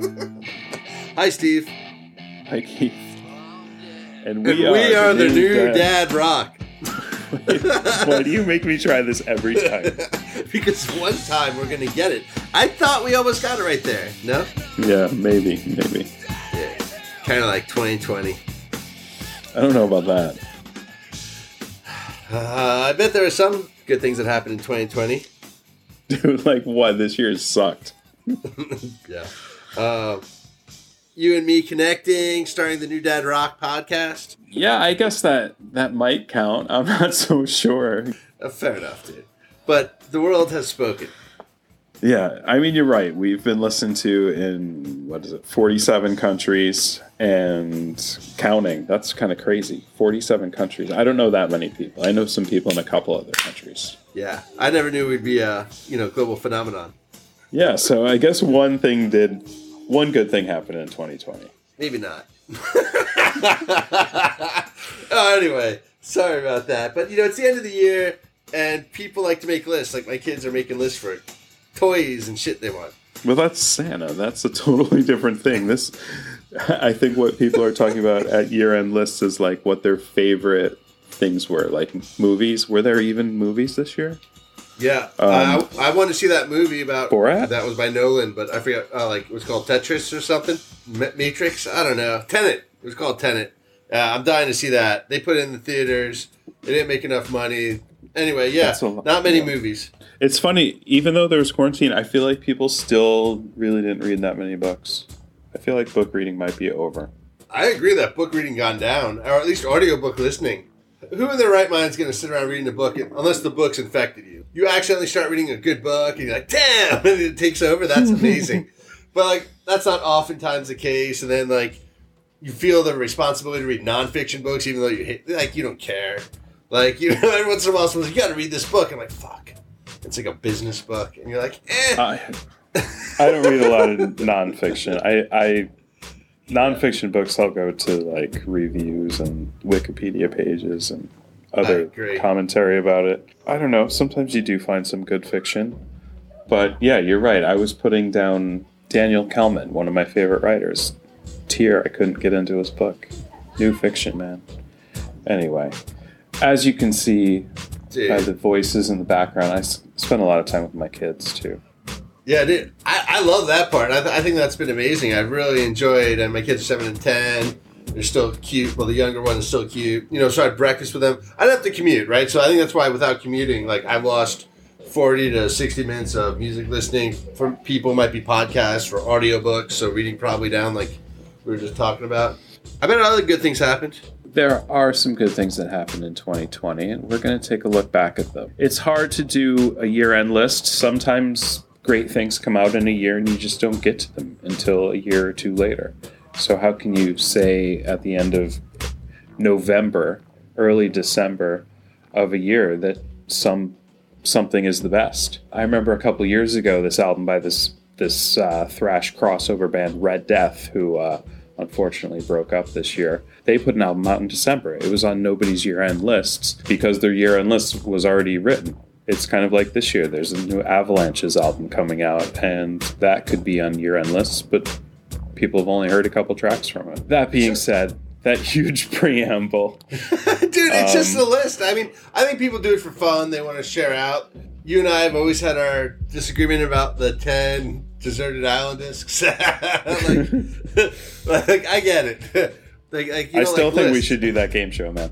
Hi, Steve. Hi, Keith. And And we, we, are, are, the new Dad Rock. Why do you make me try this every time? because one time we're gonna get it. I thought we almost got it right there. No? Yeah, maybe, maybe. Yeah. Kind of like 2020. I don't know about that. Uh, I bet there are some good things that happened in 2020. Dude, like what? This year sucked. Yeah. Uh, you and me connecting, starting the new Dad Rock podcast. Yeah, I guess that that might count. I'm not so sure. Uh, fair enough, dude. But the world has spoken. Yeah, I mean you're right. We've been listened to in what is it, 47 countries and counting. That's kind of crazy. 47 countries. I don't know that many people. I know some people in a couple other countries. Yeah, I never knew we'd be a you know global phenomenon. Yeah, so I guess one thing did one good thing happened in 2020. Maybe not. oh, anyway, sorry about that. But you know, it's the end of the year, and people like to make lists. Like my kids are making lists for toys and shit they want. Well, that's Santa. That's a totally different thing. This, I think, what people are talking about at year-end lists is like what their favorite things were, like movies. Were there even movies this year? Yeah, Um, I, I wanted to see that movie about Borat? That was by Nolan, but I forgot. Uh, like it was called Tetris or something. Matrix. I don't know. Tenet. It was called Tenet. Uh, I'm dying to see that. They put it in the theaters. They didn't make enough money. Anyway, yeah, lot- not many yeah. movies. It's funny, even though there was quarantine, I feel like people still really didn't read that many books. I feel like book reading might be over. I agree that book reading gone down, or at least audiobook listening. Who in their right mind is going to sit around reading a book unless the book's infected you? You accidentally start reading a good book and you're like, damn, and it takes over. That's amazing. but like, that's not oftentimes the case. And then like, you feel the responsibility to read nonfiction books, even though you hate, like, you don't care. Like, you know, every once in a while, someone's like, you got to read this book. I'm like, fuck. It's like a business book. And you're like, eh. I, I don't read a lot of nonfiction. I, I nonfiction books I'll go to like reviews and Wikipedia pages and other commentary about it. I don't know. Sometimes you do find some good fiction, but yeah, you're right. I was putting down Daniel Kehlmann, one of my favorite writers. Tear, I couldn't get into his book. New fiction, man. Anyway, as you can see Dude. by the voices in the background, I s- spend a lot of time with my kids too. Yeah, dude, I, I love that part. I, th- I think that's been amazing. I've really enjoyed, and my kids are seven and ten. They're still cute. Well, the younger one is still cute. You know, so I had breakfast with them. I don't have to commute, right? So I think that's why without commuting, like I've lost forty to sixty minutes of music listening. For people, might be podcasts or audiobooks. So reading probably down, like we were just talking about. I bet other good things happened. There are some good things that happened in 2020, and we're going to take a look back at them. It's hard to do a year end list. Sometimes great things come out in a year, and you just don't get to them until a year or two later. So, how can you say at the end of November, early December of a year that some something is the best? I remember a couple years ago this album by this this uh, thrash crossover band Red Death, who uh, unfortunately broke up this year. They put an album out in December. It was on nobody's year end lists because their year end list was already written. It's kind of like this year. There's a new Avalanches album coming out, and that could be on year end lists, but people have only heard a couple tracks from it. That being said, that huge preamble. Dude, it's just Um, a list. I mean, I think people do it for fun. They want to share out. You and I have always had our disagreement about the 10 deserted island discs. like, like, I get it. Like, like, you I still like think we should do that game show, man.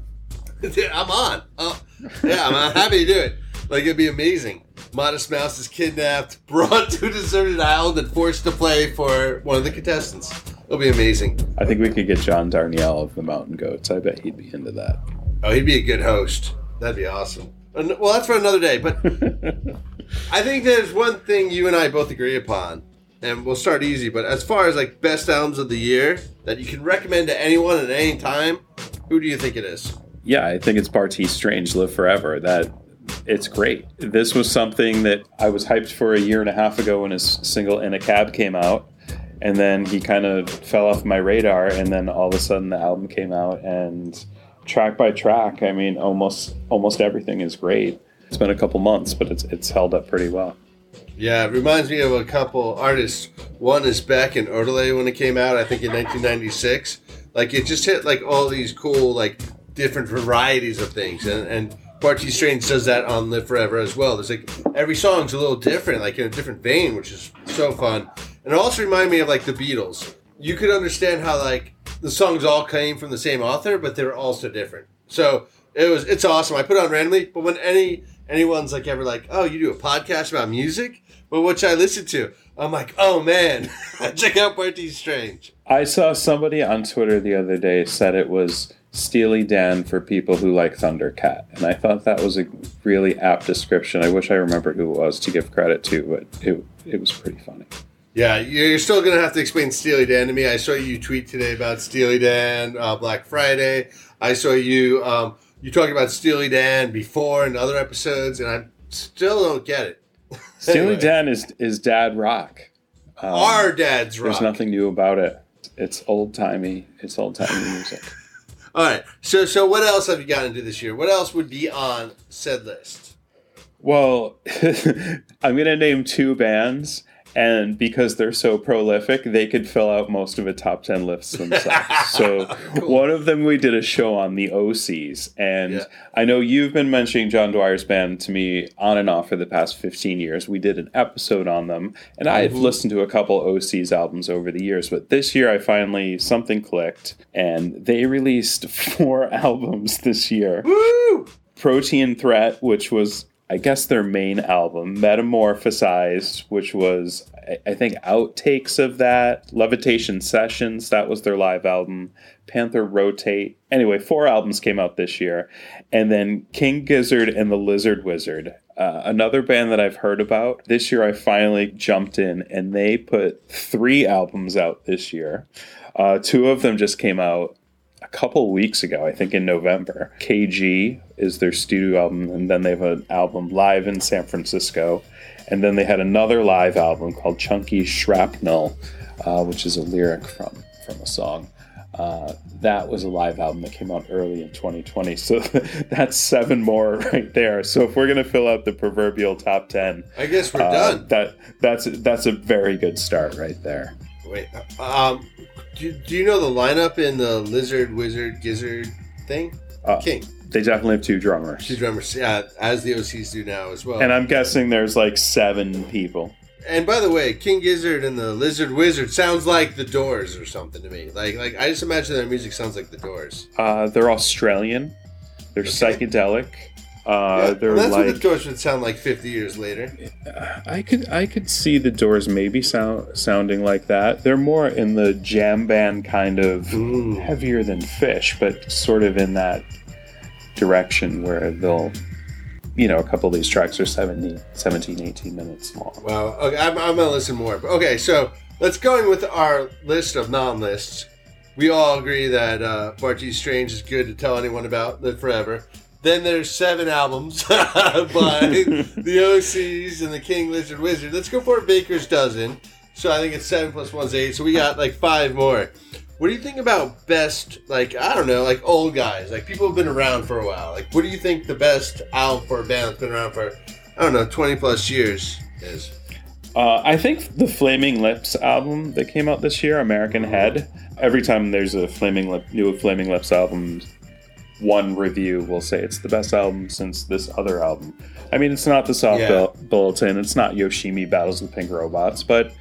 Dude, I'm on. Oh, yeah, I'm happy to do it. Like, it'd be amazing. Modest Mouse is kidnapped, brought to a deserted island, and forced to play for one of the contestants. It'll be amazing. I think we could get John Darnielle of the Mountain Goats. I bet he'd be into that. Oh, he'd be a good host. That'd be awesome. Uh, and- Well, that's for another day, but I think there's one thing you and I both agree upon, and we'll start easy. But as far as like best albums of the year that you can recommend to anyone at any time, who do you think it is? yeah, I think it's Bartees Strange Live Forever. That it's great. This was something that I was hyped for a year and a half ago when his single In a Cab came out. And then he kind of fell off my radar, and then all of a sudden the album came out, and track by track, I mean, almost almost everything is great. It's been a couple months, but it's it's held up pretty well. Yeah, it reminds me of a couple artists. One is Beck and Odelay when it came out, I think in 1996. Like it just hit like all these cool like different varieties of things, and and Bartees Strange does that on Live Forever as well. There's like every song's a little different, like in a different vein, which is so fun. And it also reminded me of like the Beatles. You could understand how like the songs all came from the same author, but they were also different. So it was it's awesome. I put it on randomly, but when any anyone's like ever like, oh, you do a podcast about music, but which I listen to, I'm like, oh man, check out Bartees Strange. I saw somebody on Twitter the other day said it was Steely Dan for people who like Thundercat, and I thought that was a really apt description. I wish I remembered who it was to give credit to, but it it was pretty funny. Yeah, you're still gonna have to explain Steely Dan to me. I saw you tweet today about Steely Dan uh, Black Friday. I saw you um, you talking about Steely Dan before in other episodes, and I still don't get it. Steely Anyway. Dan is is dad rock. Um, Our dad's rock. There's nothing new about it. It's old timey. It's old timey music. All right. So so what else have you gotten into this year? What else would be on said list? Well, I'm gonna name two bands, and because they're so prolific, they could fill out most of a top ten list themselves. so Cool. one of them we did a show on the Osees, and Yeah. I know you've been mentioning John Dwyer's band to me on and off for the past 15 years. We did an episode on them, and I've Mhm. listened to a couple Osees albums over the years, but this year I finally something clicked, and they released four albums this year. Woo! Protein Threat, which was, I guess, their main album, Metamorphosized, which was, I- think, outtakes of that, Levitation Sessions, that was their live album, Panther Rotate. Anyway, four albums came out this year. And then King Gizzard and the Lizard Wizard. Uh, another band that I've heard about. This year I finally jumped in and they put three albums out this year. Uh, two of them just came out a couple weeks ago, I think in November. KG is their studio album, and then they have an album live in San Francisco. And then they had another live album called Chunky Shrapnel, uh, which is a lyric from, from a song. Uh, that was a live album that came out early in 2020. So that's seven more right there. So if we're to fill out the proverbial top 10, I guess we're uh, done. That that's that's a very good start right there. Wait. Um. Do, do you know the lineup in the Lizard Wizard Gizzard thing? Uh, King. They definitely have two drummers. Two drummers. Yeah, as the Osees do now as well. And I'm guessing there's like seven people. And by the way, King Gizzard and the Lizard Wizard sounds like the Doors or something to me. Like, like I just imagine their music sounds like the Doors. Uh, they're Australian. They're Okay. psychedelic. Uh, Yeah, they're that's what the Doors would sound like 50 years later. I could I could see the Doors maybe sound sounding like that. They're more in the jam band kind of Mm. heavier than Phish, but sort of in that direction where they'll, you know, a couple of these tracks are 70, 17, 18 minutes long. Wow. Okay, I'm, I'm gonna listen more. Okay, so let's go in with our list of non-lists. We all agree that uh, Bartees Strange is good to tell anyone about. Live forever. Then there's seven albums by the Osees and the King Lizard Wizard. Let's go for a Baker's dozen. So I think it's seven plus one's eight. So we got like five more. What do you think about best, like, I don't know, like old guys, like people who've been around for a while? Like, what do you think the best album for a band that's been around for, I don't know, 20 plus years is? Uh, I think the Flaming Lips album that came out this year, American Head. Every time there's a Flaming Lip, new Flaming Lips album, one review will say it's the best album since this other album. I mean, it's not the Soft Yeah. Bul- Bulletin, it's not Yoshimi Battles with Pink Robots, but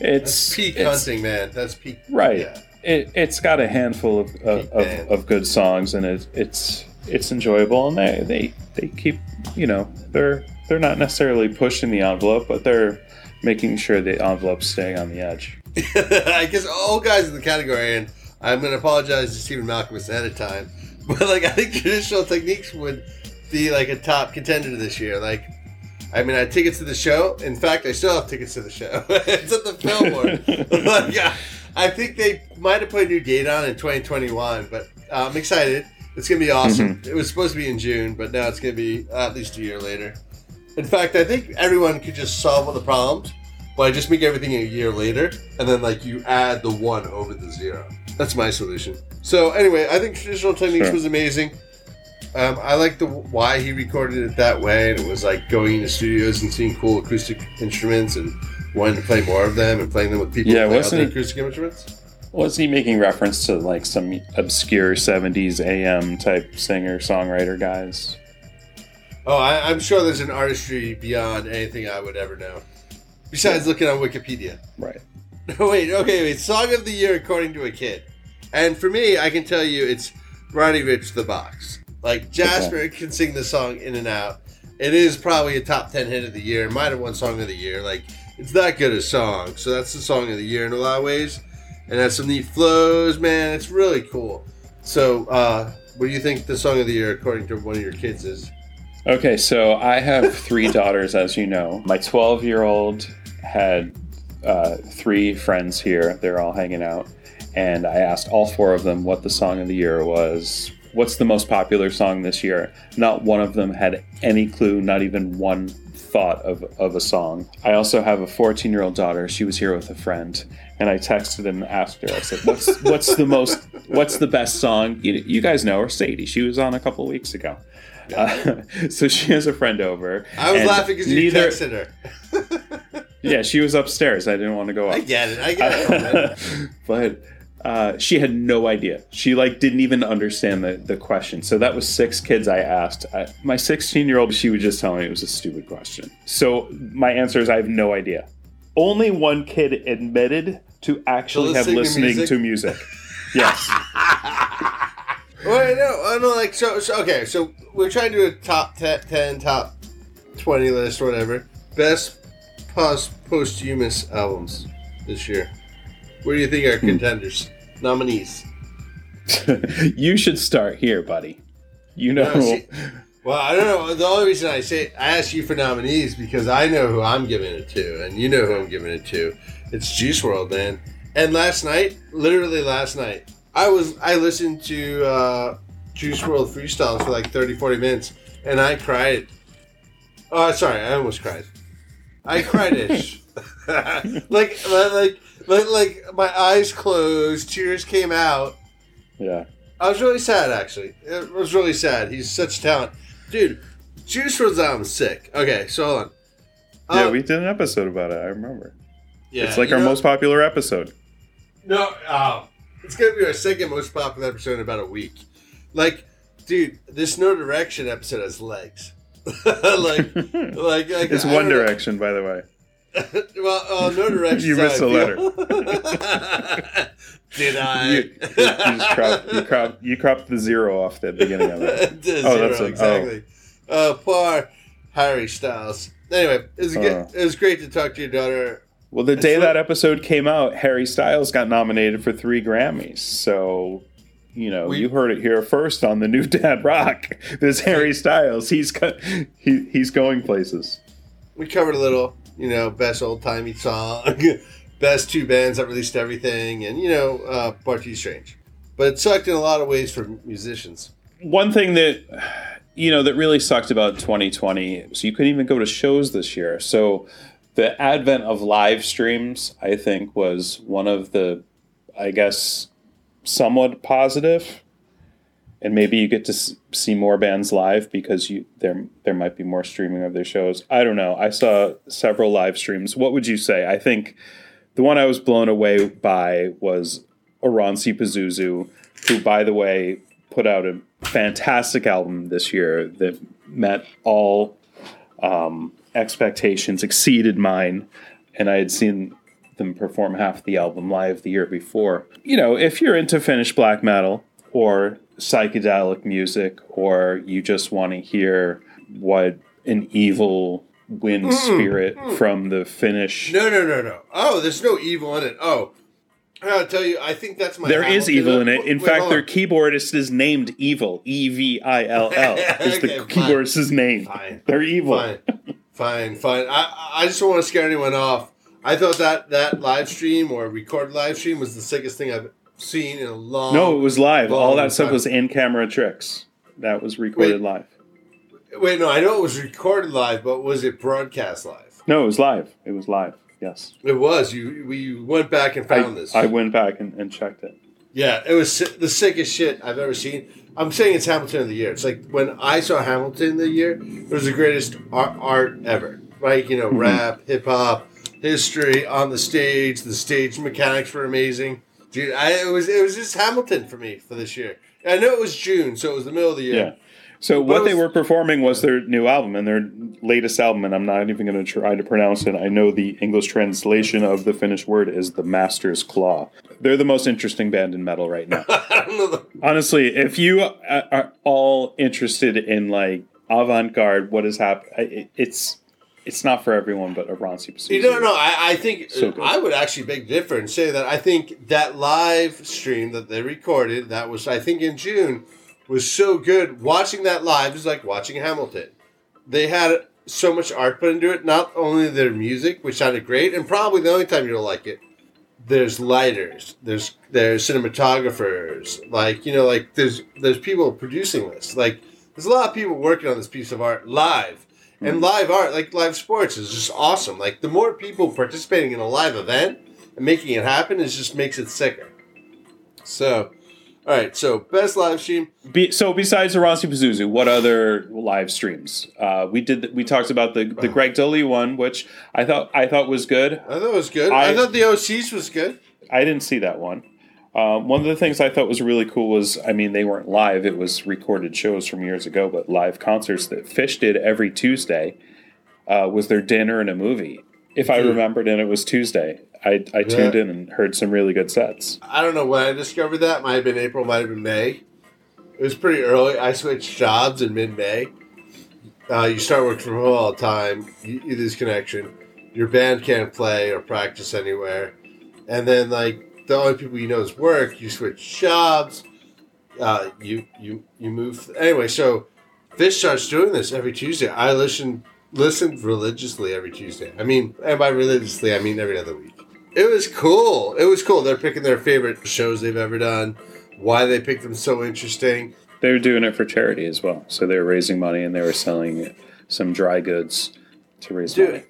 it's That's peak it's- hunting, man. That's peak. Right. Yeah. It, it's got a handful of, of, of, of good songs, and it, it's it's enjoyable, and they, they they keep you know they're they're not necessarily pushing the envelope, but they're making sure the envelope's staying on the edge. I guess all guys in the category, and I'm going to apologize to Stephen Malkmus ahead of time, but like I think traditional techniques would be like a top contender this year. Like, I mean, I had tickets to the show. In fact, I still have tickets to the show. it's at the Fillmore. like, I- I think they might have put a new date on in 2021, but uh, I'm excited. It's going to be awesome. It was supposed to be in June, but now it's going to be at least a year later. In fact, I think everyone could just solve all the problems by just make everything a year later, and then like you add the one over the zero. That's my solution. So anyway, I think traditional techniques Sure. was amazing. Um, I like the why he recorded it that way, and it was like going into studios and seeing cool acoustic instruments and wanting to play more of them and playing them with people Yeah, wasn't acoustic instruments. Was he making reference to like some obscure 70s AM type singer songwriter guys? Oh, I, I'm sure there's an artistry beyond anything I would ever know. Besides looking on Wikipedia. Right. wait, okay, wait. Song of the year according to a kid. And for me, I can tell you it's Roddy Ricch the Box. Like Jasper can sing the song in and out. It is probably a top ten hit of the year. Might have won song of the year. Like it's that good a song. So that's the song of the year in a lot of ways. And has some neat flows, man. It's really cool. So, uh, what do you think the song of the year according to one of your kids is? Okay, so I have three daughters, as you know. My 12 year old had uh, three friends here. They're all hanging out. And I asked all four of them what the song of the year was. What's the most popular song this year? Not one of them had any clue, not even one thought of, of a song. I also have a 14 year old daughter. She was here with a friend. And I texted and asked her, I said, what's, what's the most, what's the best song? You, you guys know her, Sadie. She was on a couple of weeks ago. Uh, so she has a friend over. I was laughing because you neither- texted her. Yeah, she was upstairs. I didn't want to go up. I get it. I get it. but uh, she had no idea. She like didn't even understand the, the question. So that was six kids I asked. I, my 16 year old, she would just tell me it was a stupid question. So my answer is I have no idea. Only one kid admitted to actually have listening to music? to music. Yes. Wait, no, oh, no, like so, so. Okay, so we're trying to do a top 10, 10 top twenty list or whatever. Best post posthumous albums this year. What do you think Hmm. are contenders, nominees? you should start here, buddy. You know. No, see- Well, I don't know. The only reason I say I asked you for nominees because I know who I'm giving it to, and you know who I'm giving it to. It's Juice WRLD, man. And last night, literally last night, I was I listened to uh, Juice WRLD freestyles for like 30, 40 minutes, and I cried. Oh, sorry, I almost cried. I cried ish. like, like, like, like, my eyes closed, tears came out. yeah. I was really sad, actually. It was really sad. He's such talent, dude. Juice was album's sick. Okay, so hold on. Yeah, Um, we did an episode about it. I remember. yeah, it's like our know- most popular episode. No, oh, it's gonna be our second most popular episode in about a week. Like, dude, this No Direction episode has legs. like, like, like it's I One don't know. Direction, by the way. well, uh, No Direction. You missed a letter. Did I? You, you just cropped, you, cropped, you cropped the zero off the beginning of it. Zero, Oh, that's a- exactly. Uh, poor Harry Styles. Anyway, it was good. Oh. It was great to talk to your daughter. Well, the day that episode came out, Harry Styles got nominated for three Grammys. So, you know, We- you heard it here first on the new Dad Rock. This Harry Styles, he's co- he, he's going places. We covered a little, you know, best old timey song, best two bands that released everything, and you know, uh, Bartees Strange. But it sucked in a lot of ways for musicians. One thing that you know that really sucked about 2020 so you couldn't even go to shows this year. So the advent of live streams, I think, was one of the, I guess, somewhat positive. And maybe you get to see more bands live because you there there might be more streaming of their shows. I don't know. I saw several live streams. What would you say? I think the one I was blown away by was Oranssi Pazuzu, who, by the way, put out a fantastic album this year that met all um, expectations, exceeded mine, and I had seen them perform half the album live the year before. You know, if you're into Finnish black metal or psychedelic music, or you just want to hear what an evil wind mm-hmm. spirit mm-hmm. from the Finnish. No, no, no, no. Oh, there's no evil in it. Oh, I gotta tell you, I think that's my. There is Hamilton- evil in it. In Wait, fact, their keyboardist is named Evil. E V I L L is the Okay, keyboardist's name. Fine. They're evil. Fine, fine, fine. I, I just don't want to scare anyone off. I thought that that live stream or recorded live stream was the sickest thing I've seen in a long. No, it was live. All that stuff time. was in camera tricks. That was recorded Wait. live. Wait, no, I know it was recorded live, but was it broadcast live? No, it was live. It was live. Yes. It was. You we went back and I, found this. I went back and, and checked it. Yeah, it was the sickest shit I've ever seen. I'm saying it's Hamilton of the year. It's like when I saw Hamilton the year, it was the greatest art, art ever. Right? You know, Mhm. rap, hip hop, history on the stage. The stage mechanics were amazing, dude. I it was it was just Hamilton for me for this year. I know it was June, so it was the middle of the year. Yeah. So But what it they were performing was their new album and their latest album, and I'm not even going to try to pronounce it. I know the English translation of the Finnish word is the Master's Claw. They're the most interesting band in metal right now. I don't know. The, Honestly, if you uh, are all interested in like avant-garde, what has happened, it's it's not for everyone. But Oranssi Pazuzu. you don't know. I, I think So. I would actually beg to differ and say that I think that live stream that they recorded that was I think in June was so good. Watching that live is like watching Hamilton. They had so much art put into it. Not only their music, which sounded great, and probably the only time you'll like it. There's lighters. There's there's cinematographers. Like you know, like there's there's people producing this. Like there's a lot of people working on this piece of art live. And live art, like live sports, is just awesome. Like the more people participating in a live event and making it happen, is just makes it sicker. So, all right. So best live stream. Be, so besides Oranssi Pazuzu, what other live streams? Uh, we did. We talked about the the Greg Dulli one, which I thought I thought was good. I thought it was good. I, I- thought the Osees was good. I didn't see that one. Um, one of the things I thought was really cool was, I mean, they weren't live; it was recorded shows from years ago, but live concerts that Phish did every Tuesday uh, was their dinner and a movie. If I Hmm. remembered, and it was Tuesday, I, I tuned in and heard some really good sets. I don't know when I discovered that. Might have been April. Might have been May. It was pretty early. I switched jobs in mid May. Uh, you start working from home all the time. You, you lose connection. Your band can't play or practice anywhere. And then like the only people you know is work. You switch jobs. Uh, you you you move anyway. So Phish starts doing this every Tuesday. I listen listened religiously every Tuesday. I mean, and by religiously I mean every other week. It was cool. It was cool. They're picking their favorite shows they've ever done. Why they picked them so interesting. They were doing it for charity as well, so they were raising money and they were selling some dry goods to raise Dude, money.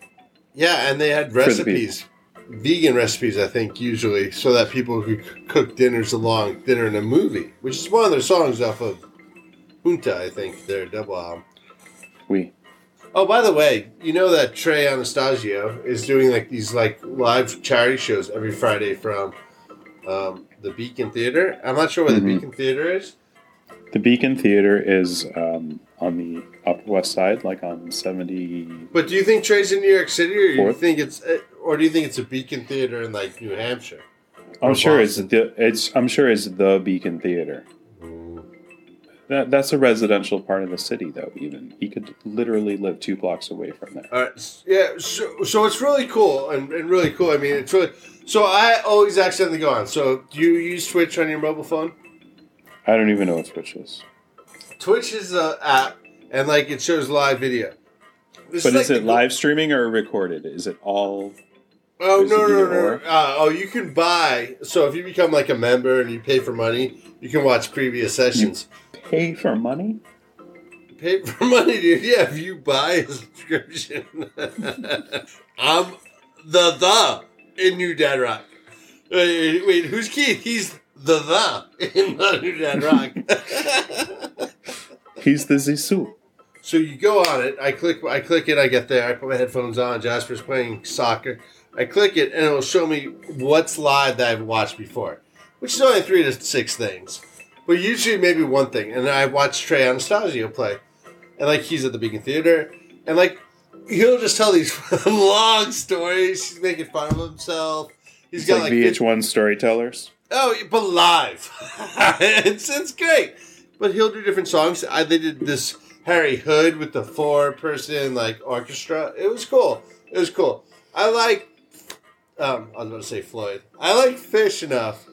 Yeah, and they had recipes, vegan recipes, I think, usually, so that people could cook dinners along dinner in a movie, which is one of their songs off of Junta, I think, their double album. We Oh, by the way, you know that Trey Anastasio is doing like these like live charity shows every Friday from um, the Beacon Theater. I'm not sure where Mhm. the Beacon Theater is. The Beacon Theater is um, on the Upper West Side, like on seventy. But do you think Trey's in New York City, or do you Fourth. think it's, uh, or do you think it's a Beacon Theater in like New Hampshire? I'm Or sure it's the it's I'm sure it's the Beacon Theater. That, that's a residential part of the city, though. Even he could literally live two blocks away from there. All right, yeah. So, so it's really cool and, and really cool. I mean, it's really. So I always accidentally go on. So do you use Twitch on your mobile phone? I don't even know what Twitch is. Twitch is an app, and like it shows live video. This But like is it the- live streaming or recorded? Is it all? Oh Is no no no! Uh, oh, you can buy. So if you become like a member and you pay for money, you can watch previous sessions. Pay for money? Pay for money, dude. Yeah, if you buy a subscription. I'm the the in New Dead Rock. Wait, wait, who's Keith? He's the the in Dead Rock. He's the Zissou. so you go on it. I click. I click it. I get there. I put my headphones on. Jasper's playing soccer. I click it, and it'll show me what's live that I've watched before, which is only three to six things, but usually maybe one thing. And I watched Trey Anastasio play, and like he's at the Beacon Theater, and like he'll just tell these long stories. He's making fun of himself. He's It's got like like, VH1 storytellers. Oh, but live. it's it's great. But he'll do different songs. I, they did this Harry Hood with the four person like orchestra. It was cool. It was cool. I like. Um, I was gonna say Floyd. I like Phish enough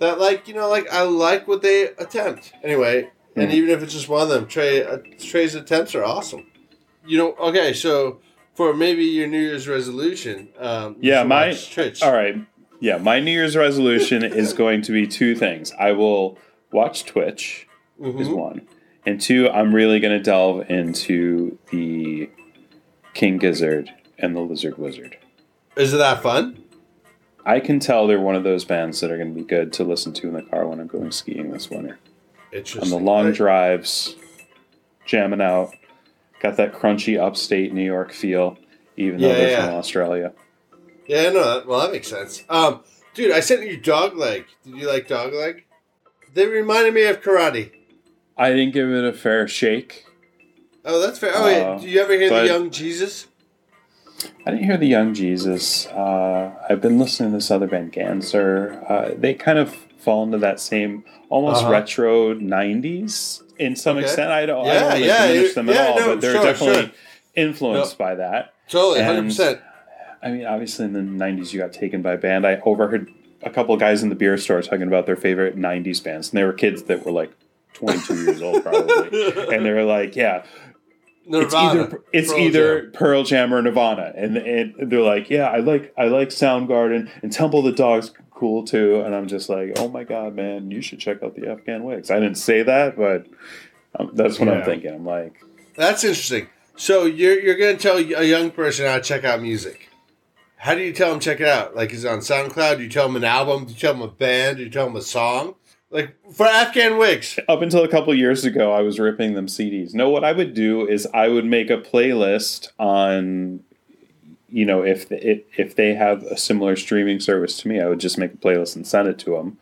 that like you know like I like what they attempt anyway. And Hmm. even if it's just one of them, Trey uh, Trey's attempts are awesome. You know. Okay, so. For maybe your New Year's resolution, um, Yeah, my all right. Yeah, my New Year's resolution is going to be two things. I will watch Twitch is Mhm. one, and two, I'm really going to delve into the King Gizzard and the Lizard Wizard. Is it that fun? I can tell they're one of those bands that are going to be good to listen to in the car when I'm going skiing this winter. On the long Right. drives, jamming out, got that crunchy upstate New York feel, even though they're yeah. from Australia. Yeah, no, that, well, that makes sense. Um, dude, I sent you Dogleg. Did you like Dogleg? They reminded me of karate. I didn't give it a fair shake. Oh, that's fair. Oh, Uh, do you ever hear the Young Jesus? I didn't hear the Young Jesus. Uh, I've been listening to this other band, Ganser. Uh, they kind of fall into that same almost Uh-huh. retro '90s in some Okay. extent. I don't, I Yeah, don't wanna yeah, diminish them at yeah, all, no, but they're sure, definitely sure. influenced by that. Totally, hundred percent. I mean, obviously in the '90s, you got taken by a band. I overheard a couple of guys in the beer store talking about their favorite '90s bands, and they were kids that were like 22 years old probably, and they were like, "Yeah, it's either it's Pearl either Jam. Pearl Jam or Nirvana, and, and they're like, yeah, I like I like Soundgarden and Temple the Dog's cool too, and I'm just like, oh my god, man, you should check out the Afghan Whigs. I didn't say that, but um, that's what I'm thinking. I'm like, That's interesting. So you're you're gonna tell a young person how to check out music. How do you tell them check it out? Like is it on SoundCloud? Do you tell them an album? Do you tell them a band? Do you tell them a song? Like for Afghan Whigs. up until a couple years ago, I was ripping them CDs. No, what I would do is I would make a playlist on, you know, if if if they have a similar streaming service to me, I would just make a playlist and send it to them,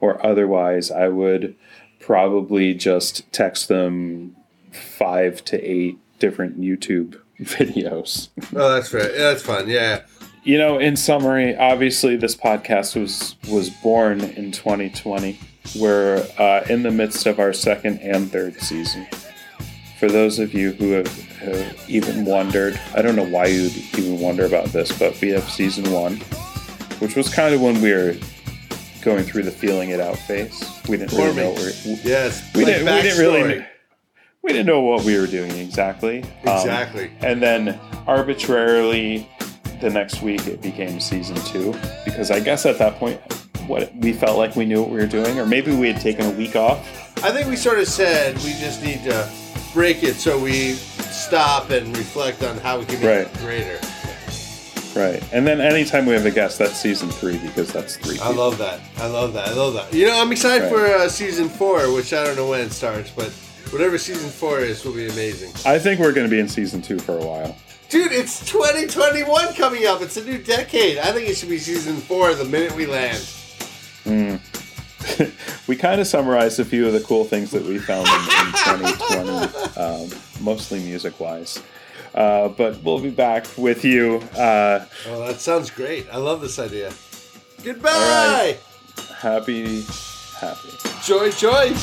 or otherwise, I would probably just text them five to eight different YouTube videos. Oh, that's fair. Yeah, that's fun. Yeah. You know, in summary, obviously this podcast was was born in 2020. We're uh, in the midst of our second and third season. For those of you who have, have even wondered, I don't know why you'd even wonder about this, but we have season one, which was kind of when we were going through the feeling it out phase. We didn't really know what we Yes. we didn't, we didn't really we didn't know what we were doing exactly. Um, Exactly. and then arbitrarily, the next week it became season two because I guess at that point, what we felt like we knew what we were doing, or maybe we had taken a week off. I think we sort of said we just need to break it so we stop and reflect on how we can make it Right. greater. Right. And then anytime we have a guest, that's season three because that's three. I love that. I love that. I love that. You know, I'm excited Right. for uh, season four, which I don't know when it starts, but whatever season four is will be amazing. I think we're going to be in season two for a while. Dude, it's 2021 coming up. It's a new decade. I think it should be season four the minute we land. we kind of summarized a few of the cool things that we found in, in 2020, um, mostly music wise. Uh, but we'll be back with you. Uh, Oh, that sounds great. I love this idea. Goodbye. Right. happy, happy. Joy, joy.